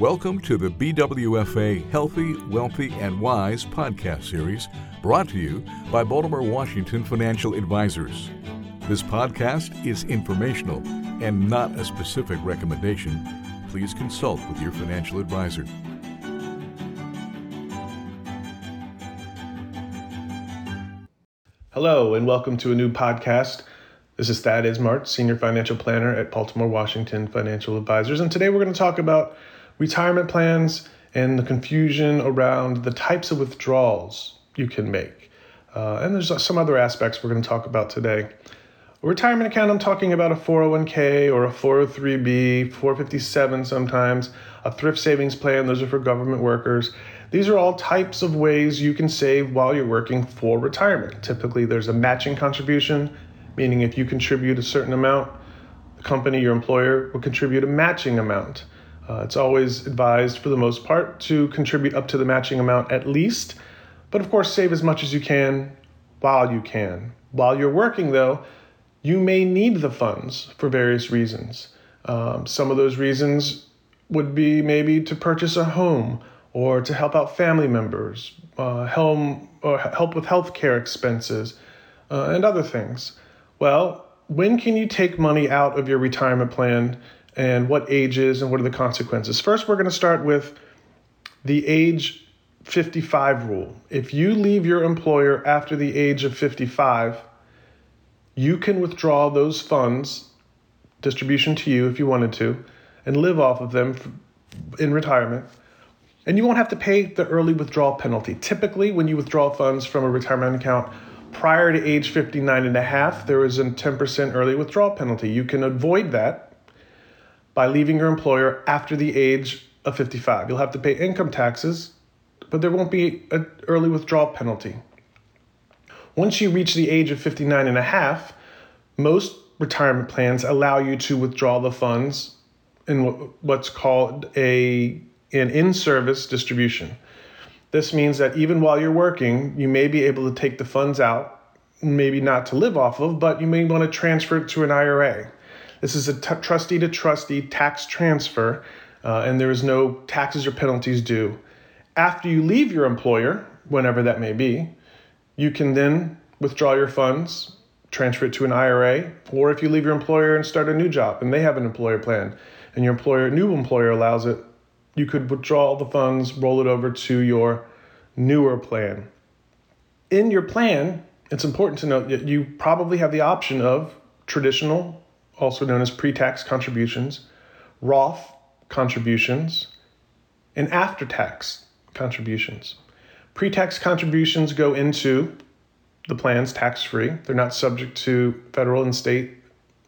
Welcome to the BWFA Healthy, Wealthy, and Wise podcast series brought to you by Baltimore Washington Financial Advisors. This podcast is informational and not a specific recommendation. Please consult with your financial advisor. Hello, and welcome to a new podcast. This is Thad Ismart, Senior Financial Planner at Baltimore Washington Financial Advisors, and today we're going to talk about retirement plans and the confusion around the types of withdrawals you can make. Uh, and there's some other aspects we're going to talk about today. A retirement account, I'm talking about a 401k or a 403b, 457 sometimes, a thrift savings plan, those are for government workers. These are all types of ways you can save while you're working for retirement. Typically, there's a matching contribution, meaning if you contribute a certain amount, the company, your employer, will contribute a matching amount. Uh, it's always advised, for the most part, to contribute up to the matching amount at least, but of course, save as much as you can while you can. While you're working, though, you may need the funds for various reasons. Um, some of those reasons would be maybe to purchase a home or to help out family members, uh, help, or help with healthcare expenses, uh, and other things. Well, when can you take money out of your retirement plan and what ages and what are the consequences. First, we're going to start with the age 55 rule. If you leave your employer after the age of 55, you can withdraw those funds, distribution to you if you wanted to, and live off of them in retirement. And you won't have to pay the early withdrawal penalty. Typically, when you withdraw funds from a retirement account prior to age 59 and a half, there is a 10% early withdrawal penalty. You can avoid that by leaving your employer after the age of 55. You'll have to pay income taxes, but there won't be an early withdrawal penalty. Once you reach the age of 59 and a half, most retirement plans allow you to withdraw the funds in what's called a an in-service distribution. This means that even while you're working, you may be able to take the funds out, maybe not to live off of, but you may want to transfer it to an IRA. This is a t- trustee to trustee tax transfer, uh, and there is no taxes or penalties due. After you leave your employer, whenever that may be, you can then withdraw your funds, transfer it to an IRA, or if you leave your employer and start a new job and they have an employer plan and your employer new employer allows it, you could withdraw the funds, roll it over to your newer plan. In your plan, it's important to note that you probably have the option of traditional also known as pre tax contributions, Roth contributions, and after tax contributions. Pre tax contributions go into the plans tax free, they're not subject to federal and state,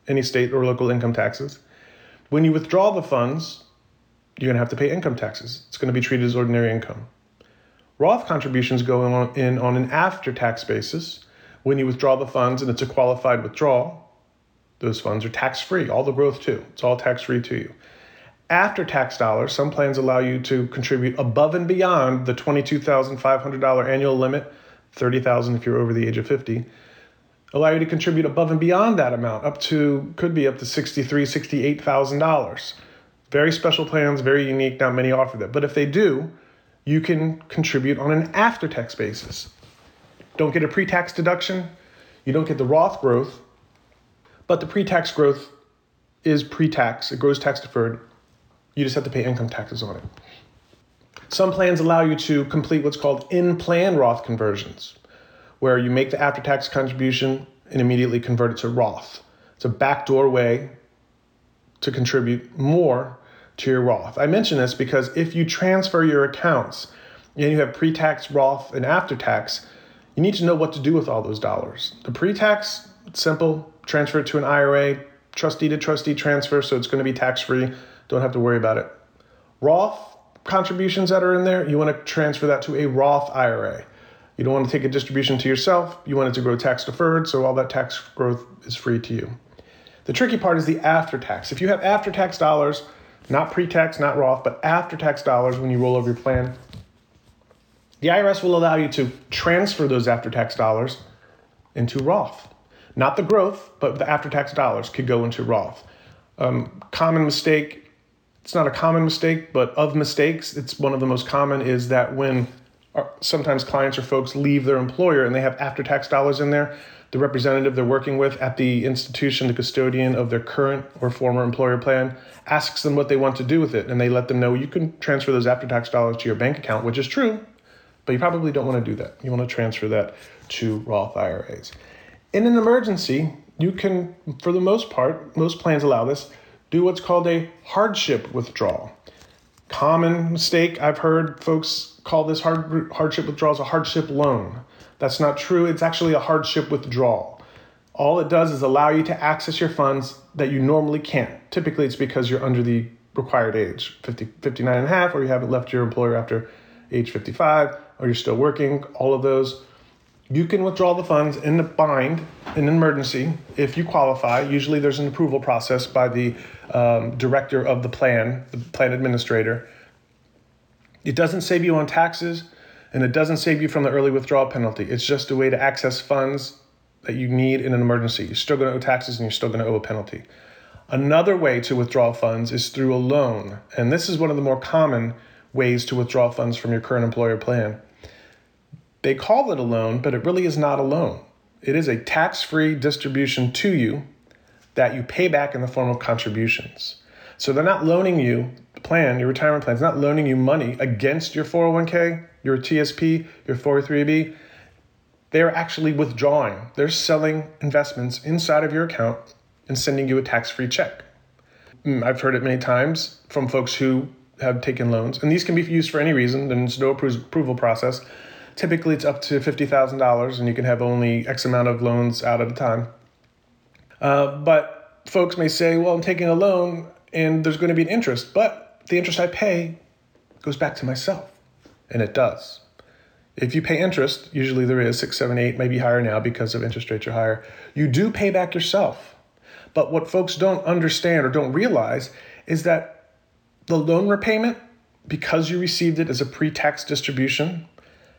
any state or local income taxes. When you withdraw the funds, you're going to have to pay income taxes. It's going to be treated as ordinary income. Roth contributions go in on an after tax basis. When you withdraw the funds and it's a qualified withdrawal, those funds are tax free, all the growth too. It's all tax free to you. After tax dollars, some plans allow you to contribute above and beyond the $22,500 annual limit, 30,000 if you're over the age of 50. Allow you to contribute above and beyond that amount, up to could be up to $63,000, $68,000. Very special plans, very unique, not many offer that. But if they do, you can contribute on an after tax basis. Don't get a pre tax deduction, you don't get the Roth growth, but the pre tax growth is pre tax, it grows tax deferred. You just have to pay income taxes on it. Some plans allow you to complete what's called in plan Roth conversions, where you make the after tax contribution and immediately convert it to Roth. It's a backdoor way to contribute more to your Roth. I mention this because if you transfer your accounts and you have pre tax, Roth, and after tax, you need to know what to do with all those dollars. The pre tax, simple, transfer it to an IRA, trustee to trustee transfer, so it's going to be tax free. Don't have to worry about it. Roth contributions that are in there, you want to transfer that to a Roth IRA. You don't want to take a distribution to yourself. You want it to grow tax deferred, so all that tax growth is free to you. The tricky part is the after tax. If you have after tax dollars, not pre tax, not Roth, but after tax dollars when you roll over your plan, the IRS will allow you to transfer those after tax dollars into Roth. Not the growth, but the after tax dollars could go into Roth. Um, common mistake it's not a common mistake, but of mistakes, it's one of the most common is that when uh, sometimes clients or folks leave their employer and they have after tax dollars in there, the representative they're working with at the institution, the custodian of their current or former employer plan, asks them what they want to do with it. And they let them know you can transfer those after tax dollars to your bank account, which is true, but you probably don't want to do that. You want to transfer that to Roth IRAs. In an emergency, you can, for the most part, most plans allow this, do what's called a hardship withdrawal. Common mistake I've heard folks call this hard, hardship withdrawal as a hardship loan. That's not true. It's actually a hardship withdrawal. All it does is allow you to access your funds that you normally can't. Typically, it's because you're under the required age 50, 59 and a half, or you haven't left your employer after age 55, or you're still working. All of those you can withdraw the funds in the bind in an emergency if you qualify. Usually, there's an approval process by the um, director of the plan, the plan administrator. It doesn't save you on taxes and it doesn't save you from the early withdrawal penalty. It's just a way to access funds that you need in an emergency. You're still going to owe taxes and you're still going to owe a penalty. Another way to withdraw funds is through a loan, and this is one of the more common ways to withdraw funds from your current employer plan. They call it a loan, but it really is not a loan. It is a tax free distribution to you that you pay back in the form of contributions. So they're not loaning you the plan, your retirement plan, it's not loaning you money against your 401k, your TSP, your 403b. They're actually withdrawing. They're selling investments inside of your account and sending you a tax free check. Hmm, I've heard it many times from folks who have taken loans, and these can be used for any reason. There's no approval process. Typically, it's up to $50,000, and you can have only X amount of loans out at a time. Uh, but folks may say, well, I'm taking a loan and there's going to be an interest, but the interest I pay goes back to myself. And it does. If you pay interest, usually there is six, seven, eight, maybe higher now because of interest rates are higher, you do pay back yourself. But what folks don't understand or don't realize is that the loan repayment, because you received it as a pre tax distribution,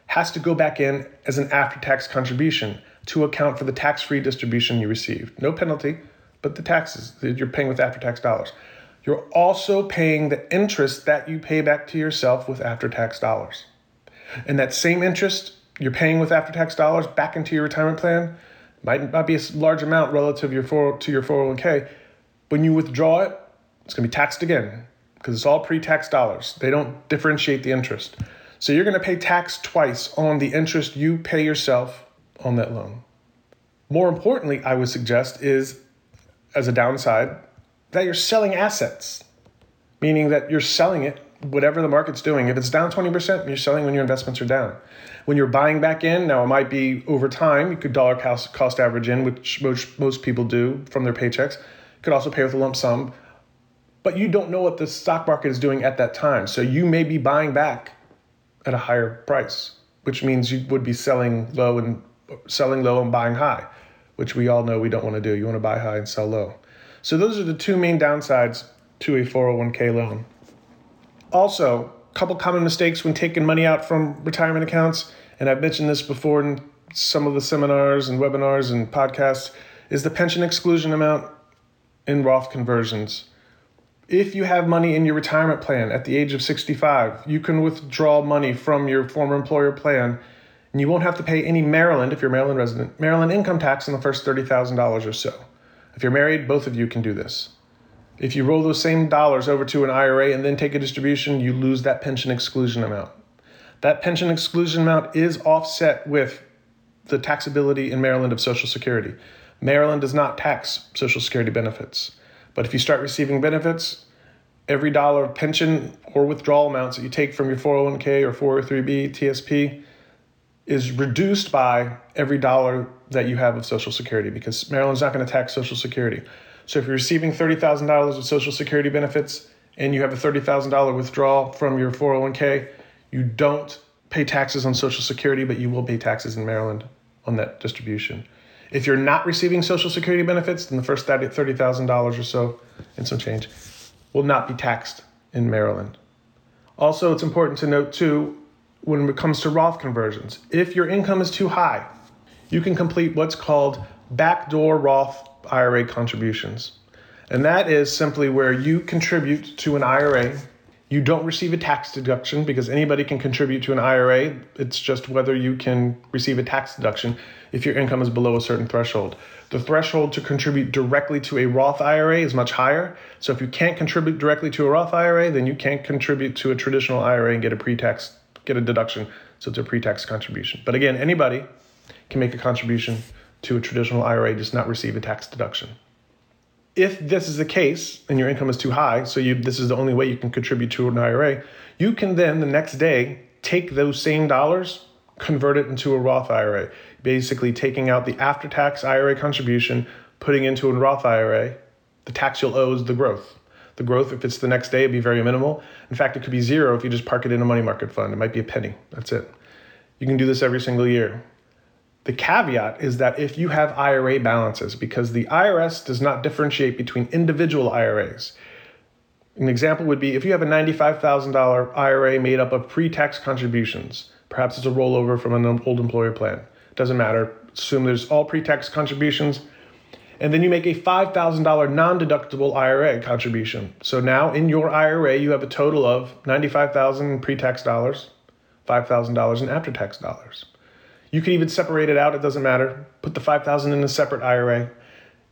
has to go back in as an after tax contribution to account for the tax free distribution you received. No penalty, but the taxes that you're paying with after tax dollars. You're also paying the interest that you pay back to yourself with after tax dollars. And that same interest you're paying with after tax dollars back into your retirement plan might not be a large amount relative to your, 4, to your 401k. When you withdraw it, it's going to be taxed again because it's all pre tax dollars. They don't differentiate the interest. So you're going to pay tax twice on the interest you pay yourself on that loan. More importantly, I would suggest is as a downside that you're selling assets, meaning that you're selling it whatever the market's doing. If it's down 20%, you're selling when your investments are down. When you're buying back in, now it might be over time, you could dollar cost, cost average in, which most, most people do from their paychecks. You could also pay with a lump sum, but you don't know what the stock market is doing at that time. So you may be buying back at a higher price, which means you would be selling low and selling low and buying high, which we all know we don't want to do. You want to buy high and sell low. So those are the two main downsides to a 401k loan. Also, a couple common mistakes when taking money out from retirement accounts, and I've mentioned this before in some of the seminars and webinars and podcasts, is the pension exclusion amount in Roth conversions. If you have money in your retirement plan at the age of 65, you can withdraw money from your former employer plan and you won't have to pay any Maryland, if you're a Maryland resident, Maryland income tax on the first $30,000 or so. If you're married, both of you can do this. If you roll those same dollars over to an IRA and then take a distribution, you lose that pension exclusion amount. That pension exclusion amount is offset with the taxability in Maryland of Social Security. Maryland does not tax Social Security benefits. But if you start receiving benefits, every dollar of pension or withdrawal amounts that you take from your 401k or 403b TSP is reduced by every dollar that you have of Social Security because Maryland's not going to tax Social Security. So if you're receiving $30,000 of Social Security benefits and you have a $30,000 withdrawal from your 401k, you don't pay taxes on Social Security, but you will pay taxes in Maryland on that distribution. If you're not receiving Social Security benefits, then the first $30,000 or so and some change will not be taxed in Maryland. Also, it's important to note too when it comes to Roth conversions, if your income is too high, you can complete what's called backdoor Roth IRA contributions. And that is simply where you contribute to an IRA. You don't receive a tax deduction because anybody can contribute to an IRA. It's just whether you can receive a tax deduction if your income is below a certain threshold. The threshold to contribute directly to a Roth IRA is much higher. So if you can't contribute directly to a Roth IRA, then you can't contribute to a traditional IRA and get a pre-tax get a deduction. So it's a pre-tax contribution. But again, anybody can make a contribution to a traditional IRA, just not receive a tax deduction. If this is the case and your income is too high, so you this is the only way you can contribute to an IRA, you can then the next day take those same dollars, convert it into a Roth IRA, basically taking out the after-tax IRA contribution, putting into a Roth IRA. The tax you'll owe is the growth. The growth, if it's the next day, it'd be very minimal. In fact, it could be zero if you just park it in a money market fund. It might be a penny. That's it. You can do this every single year. The caveat is that if you have IRA balances, because the IRS does not differentiate between individual IRAs. An example would be if you have a $95,000 IRA made up of pre tax contributions, perhaps it's a rollover from an old employer plan. Doesn't matter. Assume there's all pre tax contributions. And then you make a $5,000 non deductible IRA contribution. So now in your IRA, you have a total of $95,000 pre tax dollars, $5,000 in after tax dollars. You can even separate it out, it doesn't matter. Put the 5000 in a separate IRA.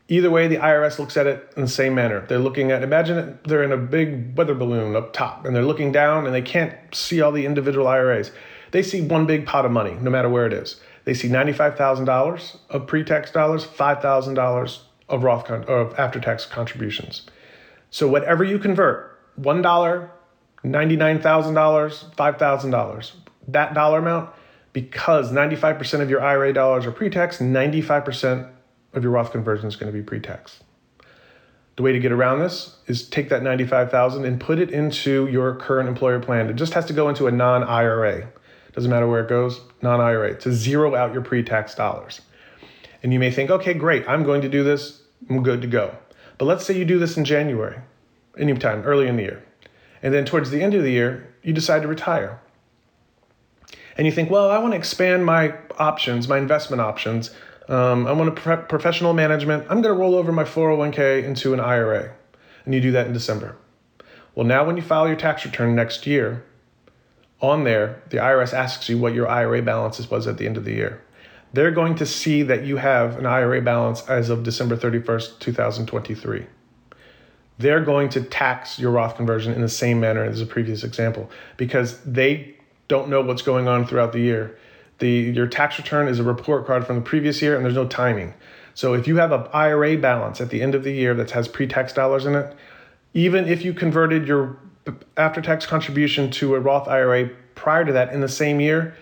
Either way, the IRS looks at it in the same manner. They're looking at, imagine they're in a big weather balloon up top and they're looking down and they can't see all the individual IRAs. They see one big pot of money, no matter where it is. They see $95,000 of pre tax dollars, $5,000 of Roth con- of after tax contributions. So, whatever you convert, $1, $99,000, $5,000, that dollar amount because 95% of your IRA dollars are pre-tax, 95% of your Roth conversion is going to be pre-tax. The way to get around this is take that 95,000 and put it into your current employer plan. It just has to go into a non-IRA. Doesn't matter where it goes, non-IRA to zero out your pre-tax dollars. And you may think, okay, great, I'm going to do this. I'm good to go. But let's say you do this in January, anytime early in the year. And then towards the end of the year, you decide to retire and you think, well, I want to expand my options, my investment options. Um, I want to pre- professional management. I'm going to roll over my 401k into an IRA. And you do that in December. Well, now when you file your tax return next year, on there, the IRS asks you what your IRA balances was at the end of the year. They're going to see that you have an IRA balance as of December 31st, 2023. They're going to tax your Roth conversion in the same manner as the previous example because they don't know what's going on throughout the year. The your tax return is a report card from the previous year and there's no timing. So if you have an IRA balance at the end of the year that has pre-tax dollars in it, even if you converted your after-tax contribution to a Roth IRA prior to that in the same year,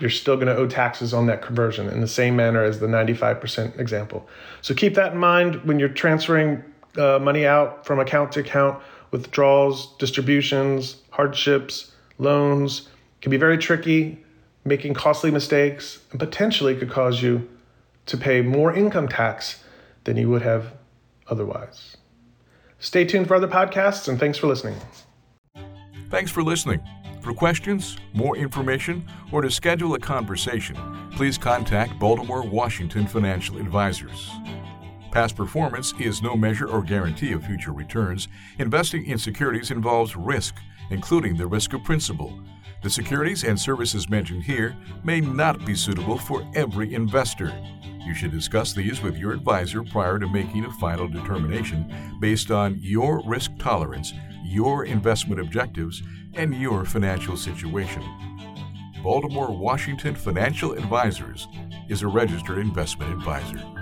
you're still going to owe taxes on that conversion in the same manner as the 95% example. So keep that in mind when you're transferring uh, money out from account to account, withdrawals, distributions, hardships, loans can be very tricky, making costly mistakes, and potentially could cause you to pay more income tax than you would have otherwise. Stay tuned for other podcasts, and thanks for listening. Thanks for listening. For questions, more information, or to schedule a conversation, please contact Baltimore Washington Financial Advisors. Past performance is no measure or guarantee of future returns. Investing in securities involves risk including the risk of principal. The securities and services mentioned here may not be suitable for every investor. You should discuss these with your advisor prior to making a final determination based on your risk tolerance, your investment objectives, and your financial situation. Baltimore Washington Financial Advisors is a registered investment advisor.